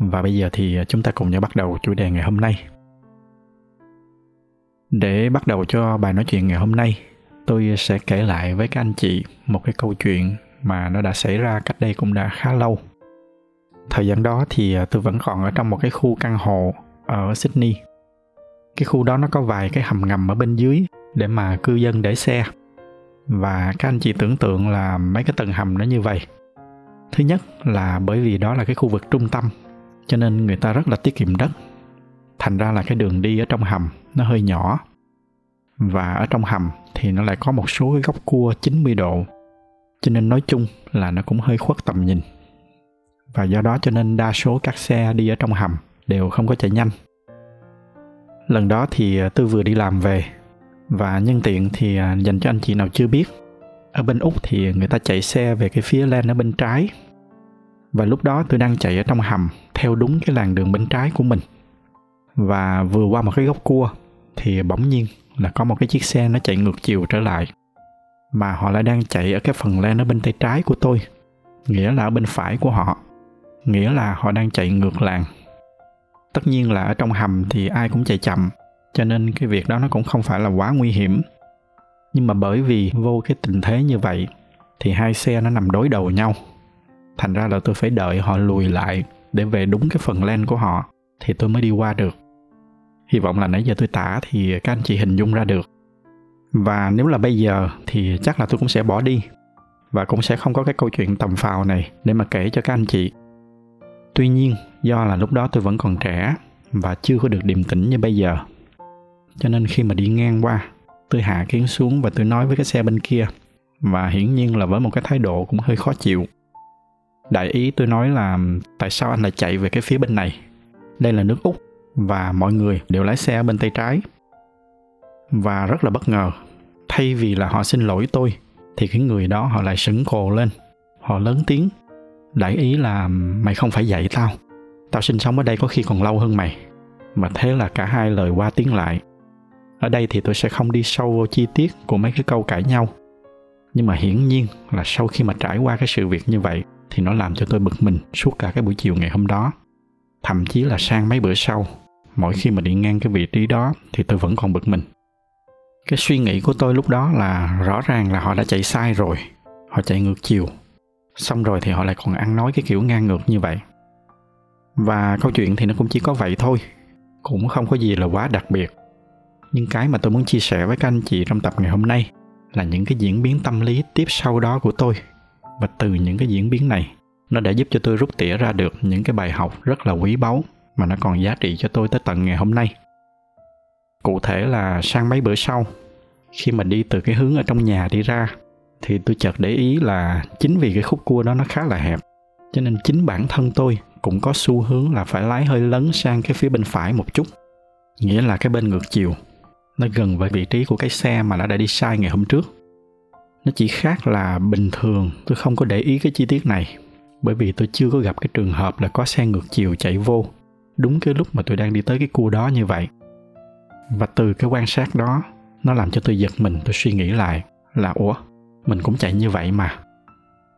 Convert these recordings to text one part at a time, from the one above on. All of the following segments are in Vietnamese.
và bây giờ thì ờ, chúng ta cùng nhau bắt đầu chủ đề ngày hôm nay. Để bắt đầu cho bài nói chuyện ngày hôm nay, tôi sẽ kể lại với các anh chị một cái câu chuyện mà nó đã xảy ra cách đây cũng đã khá lâu. Thời gian đó thì ờ, tôi vẫn còn ở trong một cái khu căn hộ ở Sydney. Cái khu đó nó có vài cái hầm ngầm ở bên dưới để mà cư dân để xe. Và các anh chị tưởng tượng là mấy cái tầng hầm nó như vậy. Thứ nhất là bởi vì đó là cái khu vực trung tâm cho nên người ta rất là tiết kiệm đất. Thành ra là cái đường đi ở trong hầm nó hơi nhỏ. Và ở trong hầm thì nó lại có một số cái góc cua 90 độ. Cho nên nói chung là nó cũng hơi khuất tầm nhìn. Và do đó cho nên đa số các xe đi ở trong hầm đều không có chạy nhanh. Lần đó thì à, tôi vừa đi làm về. Và nhân tiện thì à, dành cho anh chị nào chưa biết. Ở bên úc thì người ta chạy xe về cái phía lên ở bên trái. Và lúc đó tôi đang chạy ở trong hầm theo đúng cái làn đường bên trái của mình. Và vừa qua một cái góc cua thì bỗng nhiên là có một cái chiếc xe nó chạy ngược chiều trở lại. Mà họ lại đang chạy ở cái phần len ở bên tay trái của tôi, nghĩa là ở bên phải của họ, nghĩa là họ đang chạy ngược làng. Tất nhiên là ở trong hầm thì ai cũng chạy chậm, cho nên cái việc đó nó cũng không phải là quá nguy hiểm. Nhưng mà bởi vì vô cái tình thế như vậy, thì hai xe nó nằm đối đầu nhau. Thành ra là tôi phải đợi họ lùi lại để về đúng cái phần len của họ, thì tôi mới đi qua được. Hy vọng là nãy giờ tôi tả thì các anh chị hình dung ra được. Và nếu là bây giờ thì chắc là tôi cũng sẽ bỏ đi và cũng sẽ không có cái câu chuyện tầm phào này để mà kể cho các anh chị. Tuy nhiên, do là lúc đó tôi vẫn còn trẻ và chưa có được điềm tĩnh như bây giờ, cho nên khi mà đi ngang qua, tôi hạ kiến xuống và tôi nói với cái xe bên kia và hiển nhiên là với một cái thái độ cũng hơi khó chịu đại ý tôi nói là tại sao anh lại chạy về cái phía bên này? Đây là nước úc và mọi người đều lái xe bên tay trái. Và rất là bất ngờ, thay vì là họ xin lỗi tôi, thì cái người đó họ lại sững cồ lên. Họ lớn tiếng, đại ý là mày không phải dạy tao. Tao sinh sống ở đây có khi còn lâu hơn mày. Mà thế là cả hai lời qua tiếng lại. Ở đây thì tôi sẽ không đi sâu vô chi tiết của mấy cái câu cãi nhau. Nhưng mà hiển nhiên là sau khi mà trải qua cái sự việc như vậy thì nó làm cho tôi bực mình suốt cả cái buổi chiều ngày hôm đó. Thậm chí là sang mấy bữa sau, mỗi khi mà đi ngang cái vị trí đó thì tôi vẫn còn bực mình. Cái suy nghĩ của tôi lúc đó là rõ ràng là họ đã chạy sai rồi, họ chạy ngược chiều. Xong rồi thì họ lại còn ăn nói cái kiểu ngang ngược như vậy. Và câu chuyện thì nó cũng chỉ có vậy thôi, cũng không có gì là quá đặc biệt. Nhưng cái mà tôi muốn chia sẻ với các anh chị trong tập ngày hôm nay là những cái diễn biến tâm lý tiếp sau đó của tôi và từ những cái diễn biến này, nó đã giúp cho tôi rút tỉa ra được những cái bài học rất là quý báu mà nó còn giá trị cho tôi tới tận ngày hôm nay. Cụ thể là sang mấy bữa sau, khi mà đi từ cái hướng ở trong nhà đi ra, thì tôi chợt để ý là chính vì cái khúc cua đó nó khá là hẹp, cho nên chính bản thân tôi cũng có xu hướng là phải lái hơi lấn sang cái phía bên phải một chút, nghĩa là cái bên ngược chiều. Nó gần với vị trí của cái xe mà nó đã đi sai ngày hôm trước nó chỉ khác là bình thường, tôi không có để ý cái chi tiết này, bởi vì tôi chưa có gặp cái trường hợp là có xe ngược chiều chạy vô đúng cái lúc mà tôi đang đi tới cái cua đó như vậy. Và từ cái quan sát đó, nó làm cho tôi giật mình, tôi suy nghĩ lại là, ủa, mình cũng chạy như vậy mà.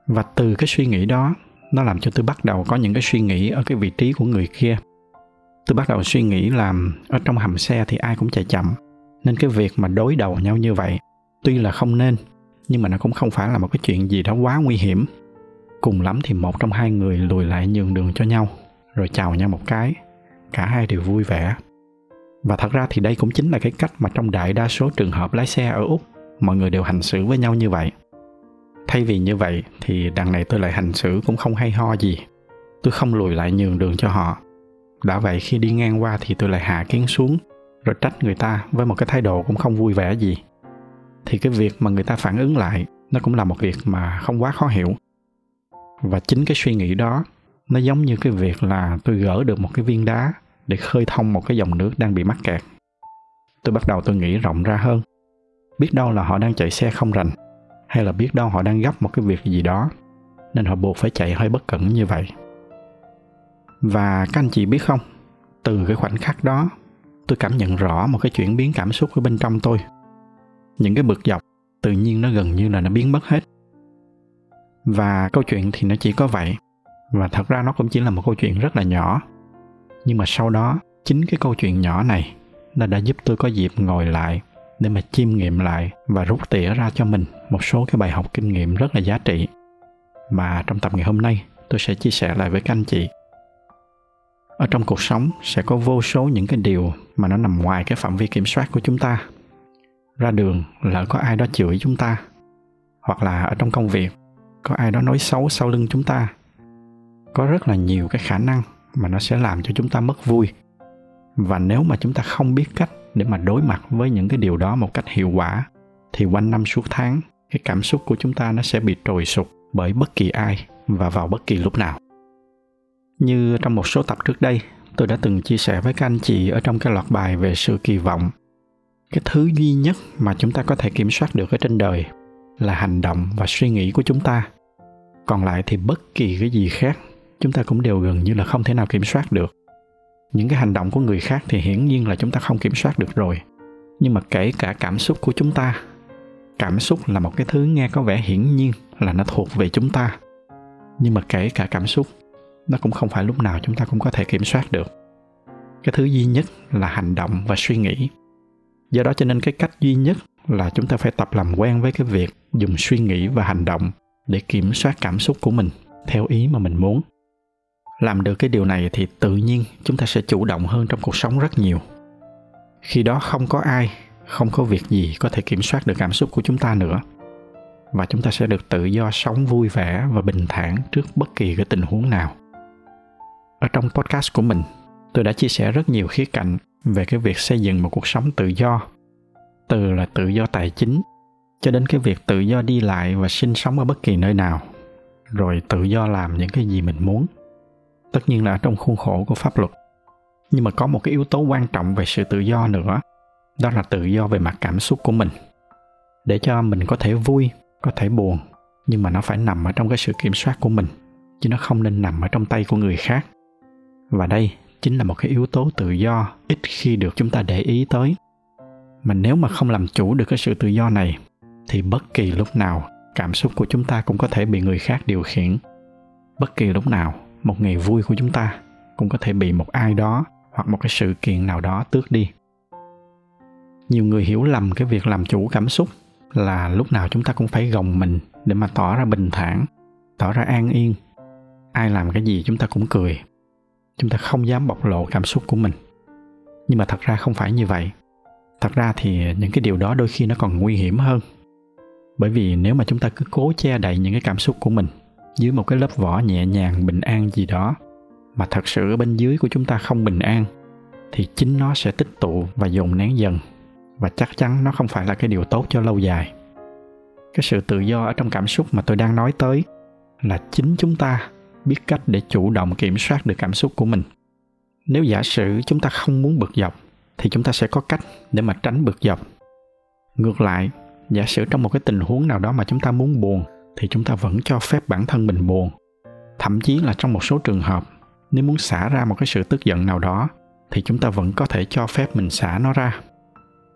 Và từ cái suy nghĩ đó, nó làm cho tôi bắt đầu có những cái suy nghĩ ở cái vị trí của người kia. Tôi bắt đầu suy nghĩ là ở trong hầm xe thì ai cũng chạy chậm, nên cái việc mà đối đầu nhau như vậy tuy là không nên nhưng mà nó cũng không phải là một cái chuyện gì đó quá nguy hiểm. Cùng lắm thì một trong hai người lùi lại nhường đường cho nhau, rồi chào nhau một cái. Cả hai đều vui vẻ. Và thật ra thì đây cũng chính là cái cách mà trong đại đa số trường hợp lái xe ở úc, mọi người đều hành xử với nhau như vậy. Thay vì như vậy thì đằng này tôi lại hành xử cũng không hay ho gì. Tôi không lùi lại nhường đường cho họ. Đã vậy khi đi ngang qua thì tôi lại hạ kiến xuống, rồi trách người ta với một cái thái độ cũng không vui vẻ gì thì cái việc mà người ta phản ứng lại, nó cũng là một việc mà không quá khó hiểu. Và chính cái suy nghĩ đó, nó giống như cái việc là tôi gỡ được một cái viên đá để khơi thông một cái dòng nước đang bị mắc kẹt. Tôi bắt đầu tôi nghĩ rộng ra hơn. Biết đâu là họ đang chạy xe không rành, hay là biết đâu họ đang gấp một cái việc gì đó, nên họ buộc phải chạy hơi bất cẩn như vậy. Và các anh chị biết không, từ cái khoảnh khắc đó, tôi cảm nhận rõ một cái chuyển biến cảm xúc ở bên trong tôi những cái bực dọc, tự nhiên nó gần như là nó biến mất hết. Và câu chuyện thì nó chỉ có vậy, và thật ra nó cũng chỉ là một câu chuyện rất là nhỏ. Nhưng mà sau đó, chính cái câu chuyện nhỏ này, nó đã giúp tôi có dịp ngồi lại để mà chiêm nghiệm lại và rút tỉa ra cho mình một số cái bài học kinh nghiệm rất là giá trị. Mà trong tập ngày hôm nay, tôi sẽ chia sẻ lại với các anh chị. Ở trong cuộc sống sẽ có vô số những cái điều mà nó nằm ngoài cái phạm vi kiểm soát của chúng ta ra đường lỡ có ai đó chửi chúng ta, hoặc là ở trong công việc, có ai đó nói xấu sau lưng chúng ta. Có rất là nhiều cái khả năng mà nó sẽ làm cho chúng ta mất vui. Và nếu mà chúng ta không biết cách để mà đối mặt với những cái điều đó một cách hiệu quả, thì quanh năm suốt tháng, cái cảm xúc của chúng ta nó sẽ bị trồi sụt bởi bất kỳ ai và vào bất kỳ lúc nào. Như trong một số tập trước đây, tôi đã từng chia sẻ với các anh chị ở trong cái loạt bài về sự kỳ vọng cái thứ duy nhất mà chúng ta có thể kiểm soát được ở trên đời là hành động và suy nghĩ của chúng ta. Còn lại thì bất kỳ cái gì khác, chúng ta cũng đều gần như là không thể nào kiểm soát được. Những cái hành động của người khác thì hiển nhiên là chúng ta không kiểm soát được rồi. Nhưng mà kể cả cảm xúc của chúng ta, cảm xúc là một cái thứ nghe có vẻ hiển nhiên là nó thuộc về chúng ta. Nhưng mà kể cả cảm xúc, nó cũng không phải lúc nào chúng ta cũng có thể kiểm soát được. Cái thứ duy nhất là hành động và suy nghĩ do đó cho nên cái cách duy nhất là chúng ta phải tập làm quen với cái việc dùng suy nghĩ và hành động để kiểm soát cảm xúc của mình theo ý mà mình muốn. Làm được cái điều này thì tự nhiên chúng ta sẽ chủ động hơn trong cuộc sống rất nhiều. Khi đó không có ai, không có việc gì có thể kiểm soát được cảm xúc của chúng ta nữa. Và chúng ta sẽ được tự do sống vui vẻ và bình thản trước bất kỳ cái tình huống nào. Ở trong podcast của mình, tôi đã chia sẻ rất nhiều khía cạnh về cái việc xây dựng một cuộc sống tự do, từ là tự do tài chính cho đến cái việc tự do đi lại và sinh sống ở bất kỳ nơi nào, rồi tự do làm những cái gì mình muốn. Tất nhiên là trong khuôn khổ của pháp luật. Nhưng mà có một cái yếu tố quan trọng về sự tự do nữa, đó là tự do về mặt cảm xúc của mình. Để cho mình có thể vui, có thể buồn, nhưng mà nó phải nằm ở trong cái sự kiểm soát của mình, chứ nó không nên nằm ở trong tay của người khác. Và đây chính là một cái yếu tố tự do, ít khi được chúng ta để ý tới. Mà nếu mà không làm chủ được cái sự tự do này, thì bất kỳ lúc nào, cảm xúc của chúng ta cũng có thể bị người khác điều khiển. Bất kỳ lúc nào, một ngày vui của chúng ta cũng có thể bị một ai đó hoặc một cái sự kiện nào đó tước đi. Nhiều người hiểu lầm cái việc làm chủ cảm xúc là lúc nào chúng ta cũng phải gồng mình để mà tỏ ra bình thản, tỏ ra an yên. Ai làm cái gì chúng ta cũng cười chúng ta không dám bộc lộ cảm xúc của mình. Nhưng mà thật ra không phải như vậy. Thật ra thì những cái điều đó đôi khi nó còn nguy hiểm hơn. Bởi vì nếu mà chúng ta cứ cố che đậy những cái cảm xúc của mình dưới một cái lớp vỏ nhẹ nhàng, bình an gì đó, mà thật sự ở bên dưới của chúng ta không bình an, thì chính nó sẽ tích tụ và dồn nén dần. Và chắc chắn nó không phải là cái điều tốt cho lâu dài. Cái sự tự do ở trong cảm xúc mà tôi đang nói tới là chính chúng ta biết cách để chủ động kiểm soát được cảm xúc của mình. Nếu giả sử chúng ta không muốn bực dọc, thì chúng ta sẽ có cách để mà tránh bực dọc. Ngược lại, giả sử trong một cái tình huống nào đó mà chúng ta muốn buồn, thì chúng ta vẫn cho phép bản thân mình buồn. Thậm chí là trong một số trường hợp, nếu muốn xả ra một cái sự tức giận nào đó, thì chúng ta vẫn có thể cho phép mình xả nó ra.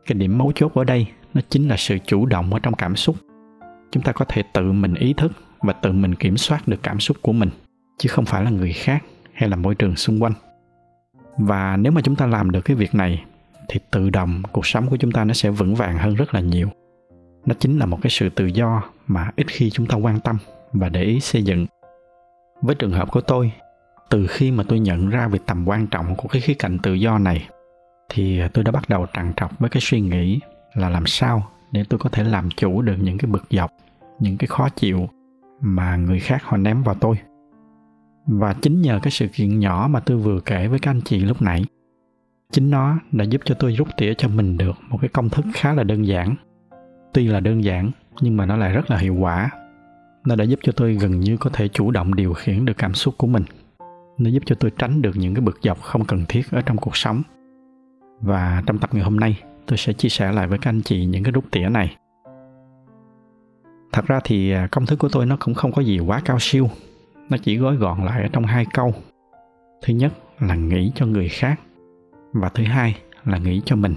Cái điểm mấu chốt ở đây, nó chính là sự chủ động ở trong cảm xúc. Chúng ta có thể tự mình ý thức và tự mình kiểm soát được cảm xúc của mình chứ không phải là người khác hay là môi trường xung quanh. Và nếu mà chúng ta làm được cái việc này, thì tự động cuộc sống của chúng ta nó sẽ vững vàng hơn rất là nhiều. Nó chính là một cái sự tự do mà ít khi chúng ta quan tâm và để ý xây dựng. Với trường hợp của tôi, từ khi mà tôi nhận ra về tầm quan trọng của cái khía cạnh tự do này, thì tôi đã bắt đầu trằn trọc với cái suy nghĩ là làm sao để tôi có thể làm chủ được những cái bực dọc, những cái khó chịu mà người khác họ ném vào tôi và chính nhờ cái sự kiện nhỏ mà tôi vừa kể với các anh chị lúc nãy. Chính nó đã giúp cho tôi rút tỉa cho mình được một cái công thức khá là đơn giản. Tuy là đơn giản, nhưng mà nó lại rất là hiệu quả. Nó đã giúp cho tôi gần như có thể chủ động điều khiển được cảm xúc của mình. Nó giúp cho tôi tránh được những cái bực dọc không cần thiết ở trong cuộc sống. Và trong tập ngày hôm nay, tôi sẽ chia sẻ lại với các anh chị những cái rút tỉa này. Thật ra thì à, công thức của tôi nó cũng không có gì quá cao siêu nó chỉ gói gọn lại ở trong hai câu. Thứ nhất là nghĩ cho người khác và thứ hai là nghĩ cho mình.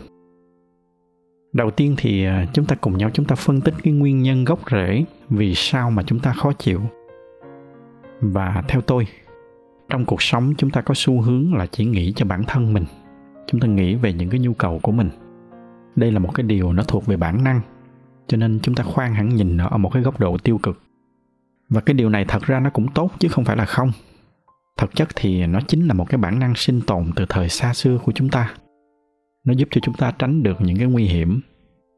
Đầu tiên thì à, chúng ta cùng nhau chúng ta phân tích cái nguyên nhân gốc rễ vì sao mà chúng ta khó chịu. Và theo tôi, trong cuộc sống chúng ta có xu hướng là chỉ nghĩ cho bản thân mình. Chúng ta nghĩ về những cái nhu cầu của mình. Đây là một cái điều nó thuộc về bản năng, cho nên chúng ta khoan hẳn nhìn nó ở một cái góc độ tiêu cực và cái điều này thật ra nó cũng tốt, chứ không phải là không. Thực chất thì nó chính là một cái bản năng sinh tồn từ thời xa xưa của chúng ta. Nó giúp cho chúng ta tránh được những cái nguy hiểm.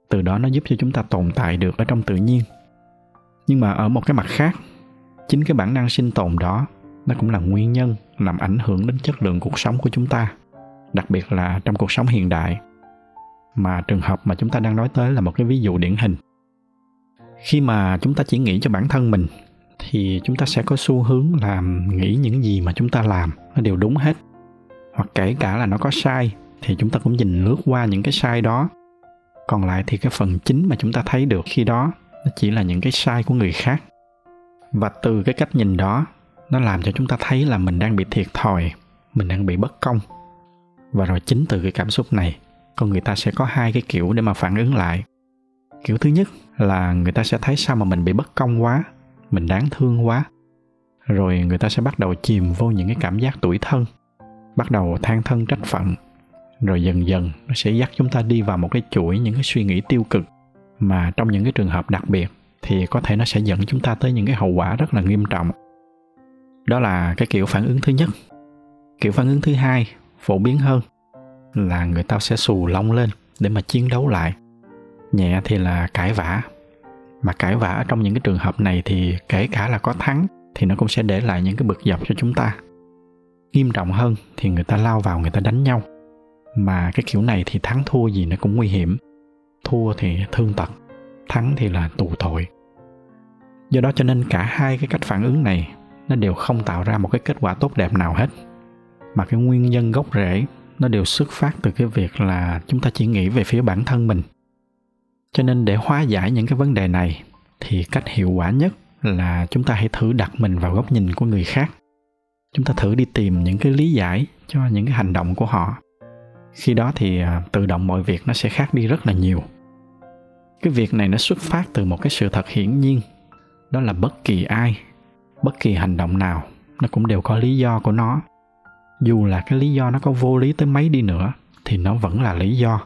Từ đó nó giúp cho chúng ta tồn tại được ở trong tự nhiên. Nhưng mà ở một cái mặt khác, chính cái bản năng sinh tồn đó, nó cũng là nguyên nhân làm ảnh hưởng đến chất lượng cuộc sống của chúng ta, đặc biệt là trong cuộc sống hiện đại. Mà trường hợp mà chúng ta đang nói tới là một cái ví dụ điển hình. Khi mà chúng ta chỉ nghĩ cho bản thân mình thì chúng ta sẽ có xu hướng làm, nghĩ những gì mà chúng ta làm, nó đều đúng hết. Hoặc kể cả là nó có sai, thì chúng ta cũng nhìn lướt qua những cái sai đó. Còn lại thì cái phần chính mà chúng ta thấy được khi đó, nó chỉ là những cái sai của người khác. Và từ cái cách nhìn đó, nó làm cho chúng ta thấy là mình đang bị thiệt thòi, mình đang bị bất công. Và rồi chính từ cái cảm xúc này, con người ta sẽ có hai cái kiểu để mà phản ứng lại. Kiểu thứ nhất là người ta sẽ thấy sao mà mình bị bất công quá mình đáng thương quá. Rồi người ta sẽ bắt đầu chìm vô những cái cảm giác tuổi thân, bắt đầu than thân trách phận. Rồi dần dần nó sẽ dắt chúng ta đi vào một cái chuỗi những cái suy nghĩ tiêu cực mà trong những cái trường hợp đặc biệt thì có thể nó sẽ dẫn chúng ta tới những cái hậu quả rất là nghiêm trọng. Đó là cái kiểu phản ứng thứ nhất. Kiểu phản ứng thứ hai, phổ biến hơn, là người ta sẽ xù lông lên để mà chiến đấu lại. Nhẹ thì là cãi vã mà cãi vã ở trong những cái trường hợp này thì kể cả là có thắng thì nó cũng sẽ để lại những cái bực dọc cho chúng ta. Nghiêm trọng hơn thì người ta lao vào người ta đánh nhau. Mà cái kiểu này thì thắng thua gì nó cũng nguy hiểm. Thua thì thương tật, thắng thì là tù tội. Do đó cho nên cả hai cái cách phản ứng này nó đều không tạo ra một cái kết quả tốt đẹp nào hết. Mà cái nguyên nhân gốc rễ nó đều xuất phát từ cái việc là chúng ta chỉ nghĩ về phía bản thân mình cho nên để hóa giải những cái vấn đề này, thì cách hiệu quả nhất là chúng ta hãy thử đặt mình vào góc nhìn của người khác. Chúng ta thử đi tìm những cái lý giải cho những cái hành động của họ. Khi đó thì à, tự động mọi việc nó sẽ khác đi rất là nhiều. Cái việc này nó xuất phát từ một cái sự thật hiển nhiên, đó là bất kỳ ai, bất kỳ hành động nào, nó cũng đều có lý do của nó. Dù là cái lý do nó có vô lý tới mấy đi nữa, thì nó vẫn là lý do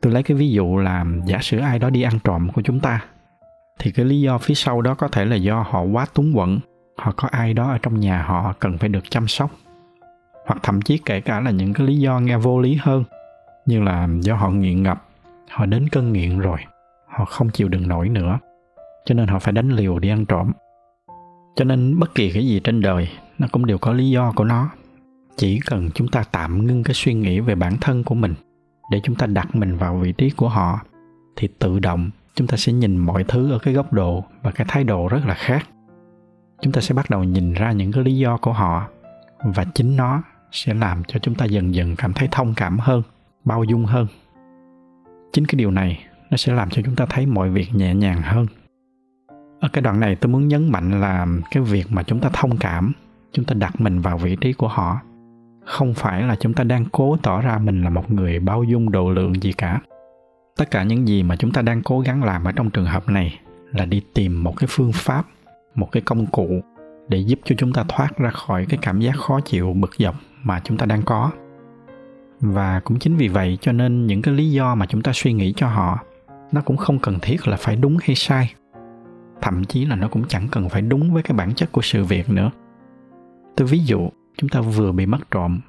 tôi lấy cái ví dụ là giả sử ai đó đi ăn trộm của chúng ta, thì cái lý do phía sau đó có thể là do họ quá túng quẫn họ có ai đó ở trong nhà họ cần phải được chăm sóc. Hoặc thậm chí kể cả là những cái lý do nghe vô lý hơn, như là do họ nghiện ngập, họ đến cơn nghiện rồi, họ không chịu đựng nổi nữa, cho nên họ phải đánh liều đi ăn trộm. Cho nên bất kỳ cái gì trên đời, nó cũng đều có lý do của nó. Chỉ cần chúng ta tạm ngưng cái suy nghĩ về bản thân của mình để chúng ta đặt mình vào vị trí của họ, thì tự động chúng ta sẽ nhìn mọi thứ ở cái góc độ và cái thái độ rất là khác. Chúng ta sẽ bắt đầu nhìn ra những cái lý do của họ, và chính nó sẽ làm cho chúng ta dần dần cảm thấy thông cảm hơn, bao dung hơn. Chính cái điều này nó sẽ làm cho chúng ta thấy mọi việc nhẹ nhàng hơn. Ở cái đoạn này tôi muốn nhấn mạnh là cái việc mà chúng ta thông cảm, chúng ta đặt mình vào vị trí của họ không phải là chúng ta đang cố tỏ ra mình là một người bao dung độ lượng gì cả. Tất cả những gì mà chúng ta đang cố gắng làm ở trong trường hợp này là đi tìm một cái phương pháp, một cái công cụ để giúp cho chúng ta thoát ra khỏi cái cảm giác khó chịu, bực dọc mà chúng ta đang có. Và cũng chính vì vậy cho nên những cái lý do mà chúng ta suy nghĩ cho họ, nó cũng không cần thiết là phải đúng hay sai. Thậm chí là nó cũng chẳng cần phải đúng với cái bản chất của sự việc nữa. Tôi ví dụ chúng ta vừa bị mất trộm,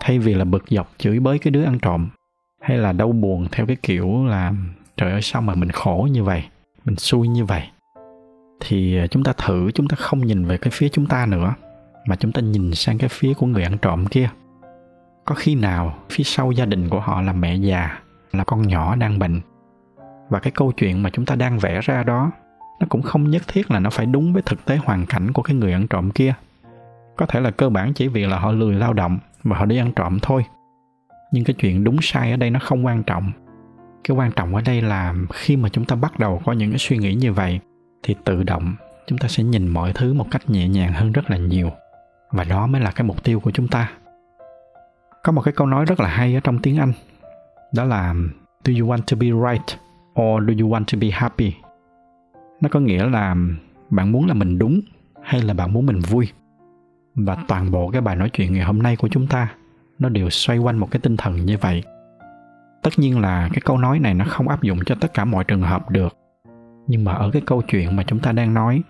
thay vì là bực dọc chửi bới cái đứa ăn trộm, hay là đau buồn theo cái kiểu là, trời ơi, sao mà mình khổ như vậy, mình xui như vậy? Thì à, chúng ta thử, chúng ta không nhìn về cái phía chúng ta nữa, mà chúng ta nhìn sang cái phía của người ăn trộm kia. Có khi nào phía sau gia đình của họ là mẹ già, là con nhỏ đang bệnh? Và cái câu chuyện mà chúng ta đang vẽ ra đó, nó cũng không nhất thiết là nó phải đúng với thực tế hoàn cảnh của cái người ăn trộm kia có thể là cơ bản chỉ vì là họ lười lao động và họ đi ăn trộm thôi. Nhưng cái chuyện đúng sai ở đây nó không quan trọng. Cái quan trọng ở đây là khi mà chúng ta bắt đầu có những cái suy nghĩ như vậy, thì tự động chúng ta sẽ nhìn mọi thứ một cách nhẹ nhàng hơn rất là nhiều. Và đó mới là cái mục tiêu của chúng ta. Có một cái câu nói rất là hay ở trong tiếng anh, đó là, do you want to be right or do you want to be happy? Nó có nghĩa là bạn muốn là mình đúng hay là bạn muốn mình vui và toàn bộ cái bài nói chuyện ngày hôm nay của chúng ta nó đều xoay quanh một cái tinh thần như vậy. Tất nhiên là cái câu nói này nó không áp dụng cho tất cả mọi trường hợp được. Nhưng mà ở cái câu chuyện mà chúng ta đang nói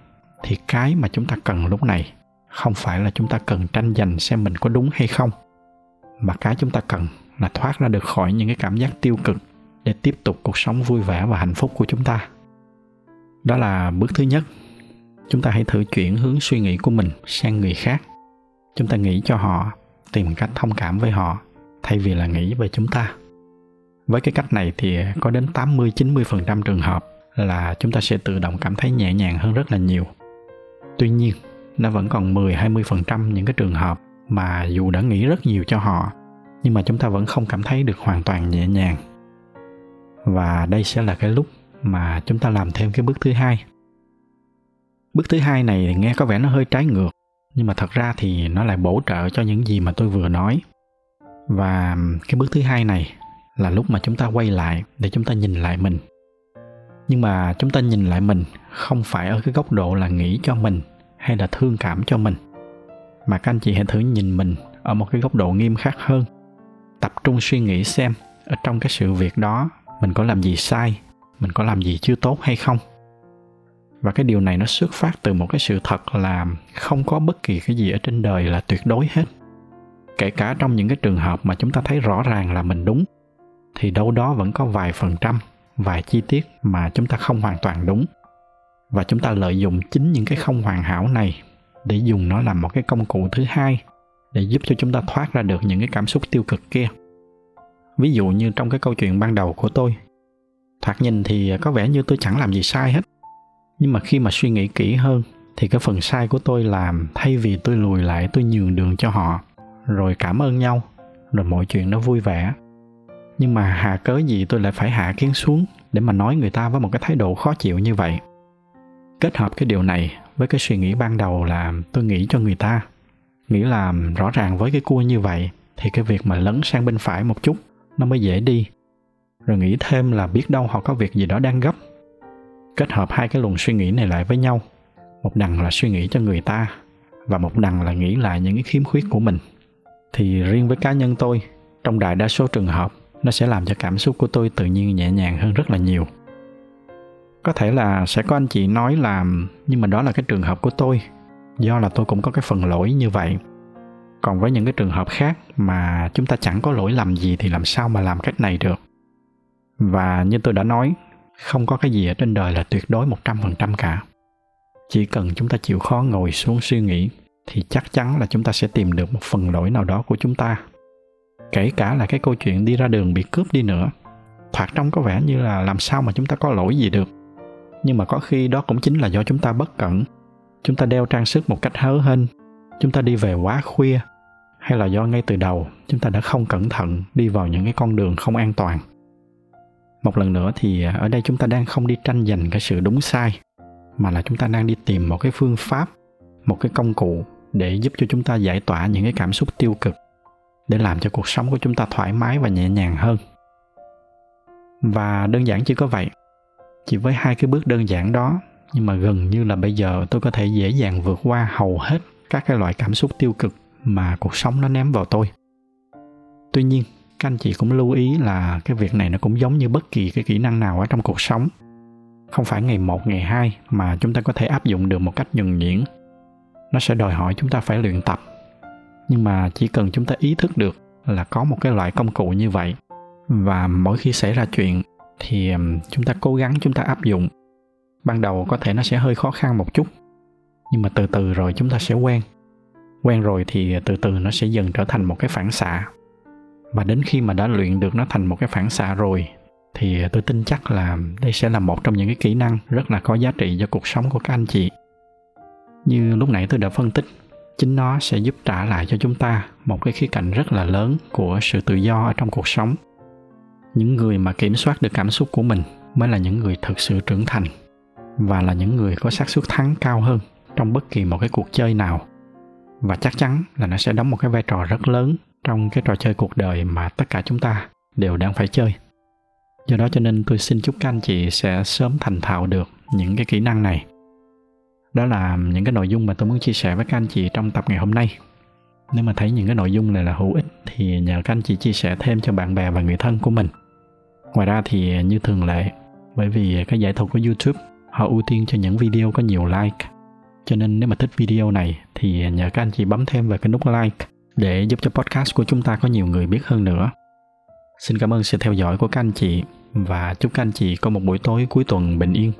thì cái mà chúng ta cần lúc này không phải là chúng ta cần tranh giành xem mình có đúng hay không. Mà cái chúng ta cần là thoát ra được khỏi những cái cảm giác tiêu cực để tiếp tục cuộc sống vui vẻ và hạnh phúc của chúng ta. Đó là bước thứ nhất. Chúng ta hãy thử chuyển hướng suy nghĩ của mình sang người khác chúng ta nghĩ cho họ tìm cách thông cảm với họ thay vì là nghĩ về chúng ta với cái cách này thì có đến 80 90% trường hợp là chúng ta sẽ tự động cảm thấy nhẹ nhàng hơn rất là nhiều. Tuy nhiên, nó vẫn còn 10 20% những cái trường hợp mà dù đã nghĩ rất nhiều cho họ nhưng mà chúng ta vẫn không cảm thấy được hoàn toàn nhẹ nhàng. Và đây sẽ là cái lúc mà chúng ta làm thêm cái bước thứ hai. Bước thứ hai này nghe có vẻ nó hơi trái ngược nhưng mà thật ra thì nó lại bổ trợ cho những gì mà tôi vừa nói. Và cái bước thứ hai này là lúc mà chúng ta quay lại để chúng ta nhìn lại mình. Nhưng mà chúng ta nhìn lại mình không phải ở cái góc độ là nghĩ cho mình hay là thương cảm cho mình. Mà các anh chị hãy thử nhìn mình ở một cái góc độ nghiêm khắc hơn. Tập trung suy nghĩ xem ở trong cái sự việc đó mình có làm gì sai, mình có làm gì chưa tốt hay không và cái điều này nó xuất phát từ một cái sự thật là không có bất kỳ cái gì ở trên đời là tuyệt đối hết. Kể cả trong những cái trường hợp mà chúng ta thấy rõ ràng là mình đúng, thì đâu đó vẫn có vài phần trăm, vài chi tiết mà chúng ta không hoàn toàn đúng. Và chúng ta lợi dụng chính những cái không hoàn hảo này để dùng nó làm một cái công cụ thứ hai để giúp cho chúng ta thoát ra được những cái cảm xúc tiêu cực kia. Ví dụ như trong cái câu chuyện ban đầu của tôi, thoạt nhìn thì có vẻ như tôi chẳng làm gì sai hết nhưng mà khi mà suy nghĩ kỹ hơn, thì cái phần sai của tôi làm thay vì tôi lùi lại, tôi nhường đường cho họ. Rồi cảm ơn nhau, rồi mọi chuyện nó vui vẻ. Nhưng mà hạ cớ gì tôi lại phải hạ kiến xuống để mà nói người ta với một cái thái độ khó chịu như vậy? Kết hợp cái điều này với cái suy nghĩ ban đầu là tôi nghĩ cho người ta. Nghĩ là rõ ràng với cái cua như vậy, thì cái việc mà lấn sang bên phải một chút, nó mới dễ đi. Rồi nghĩ thêm là biết đâu họ có việc gì đó đang gấp kết hợp hai cái luồng suy nghĩ này lại với nhau. Một đằng là suy nghĩ cho người ta, và một đằng là nghĩ lại những cái khiếm khuyết của mình. Thì riêng với cá nhân tôi, trong đại đa số trường hợp, nó sẽ làm cho cảm xúc của tôi tự nhiên nhẹ nhàng hơn rất là nhiều. Có thể là sẽ có anh chị nói là, nhưng mà đó là cái trường hợp của tôi, do là tôi cũng có cái phần lỗi như vậy. Còn với những cái trường hợp khác mà chúng ta chẳng có lỗi lầm gì thì làm sao mà làm cách này được? Và như tôi đã nói không có cái gì ở trên đời là tuyệt đối 100% cả. Chỉ cần chúng ta chịu khó ngồi xuống suy nghĩ, thì chắc chắn là chúng ta sẽ tìm được một phần lỗi nào đó của chúng ta. Kể cả là cái câu chuyện đi ra đường bị cướp đi nữa. Thoạt trông có vẻ như là làm sao mà chúng ta có lỗi gì được. Nhưng mà có khi đó cũng chính là do chúng ta bất cẩn. Chúng ta đeo trang sức một cách hớ hênh. Chúng ta đi về quá khuya. Hay là do ngay từ đầu, chúng ta đã không cẩn thận đi vào những cái con đường không an toàn một lần nữa thì à, ở đây chúng ta đang không đi tranh giành cái sự đúng sai, mà là chúng ta đang đi tìm một cái phương pháp, một cái công cụ để giúp cho chúng ta giải tỏa những cái cảm xúc tiêu cực, để làm cho cuộc sống của chúng ta thoải mái và nhẹ nhàng hơn. Và đơn giản chỉ có vậy, chỉ với hai cái bước đơn giản đó, nhưng mà gần như là bây giờ tôi có thể dễ dàng vượt qua hầu hết các cái loại cảm xúc tiêu cực mà cuộc sống nó ném vào tôi. Tuy nhiên các anh chị cũng lưu ý là cái việc này nó cũng giống như bất kỳ cái kỹ năng nào ở trong cuộc sống. Không phải ngày một, ngày hai mà chúng ta có thể áp dụng được một cách nhuần nhuyễn. Nó sẽ đòi hỏi chúng ta phải luyện tập. Nhưng mà chỉ cần chúng ta ý thức được là có một cái loại công cụ như vậy. Và mỗi khi xảy ra chuyện thì chúng ta cố gắng chúng ta áp dụng. Ban đầu có thể nó sẽ hơi khó khăn một chút, nhưng mà từ từ rồi chúng ta sẽ quen. Quen rồi thì từ từ nó sẽ dần trở thành một cái phản xạ và đến khi mà đã luyện được nó thành một cái phản xạ rồi, thì tôi tin chắc là đây sẽ là một trong những cái kỹ năng rất là có giá trị cho cuộc sống của các anh chị. Như lúc nãy tôi đã phân tích, chính nó sẽ giúp trả lại cho chúng ta một cái khía cạnh rất là lớn của sự tự do ở trong cuộc sống. Những người mà kiểm soát được cảm xúc của mình mới là những người thực sự trưởng thành và là những người có xác suất thắng cao hơn trong bất kỳ một cái cuộc chơi nào. Và chắc chắn là nó sẽ đóng một cái vai trò rất lớn trong cái trò chơi cuộc đời mà tất cả chúng ta đều đang phải chơi. Do đó cho nên tôi xin chúc các anh chị sẽ sớm thành thạo được những cái kỹ năng này. Đó là những cái nội dung mà tôi muốn chia sẻ với các anh chị trong tập ngày hôm nay. Nếu mà thấy những cái nội dung này là hữu ích thì nhờ các anh chị chia sẻ thêm cho bạn bè và người thân của mình. Ngoài ra thì như thường lệ, bởi vì cái giải thuật của youtube, họ ưu tiên cho những video có nhiều like. Cho nên nếu mà thích video này thì nhờ các anh chị bấm thêm vào cái nút like để giúp cho podcast của chúng ta có nhiều người biết hơn nữa. Xin cảm ơn sự theo dõi của các anh chị và chúc các anh chị có một buổi tối cuối tuần bình yên.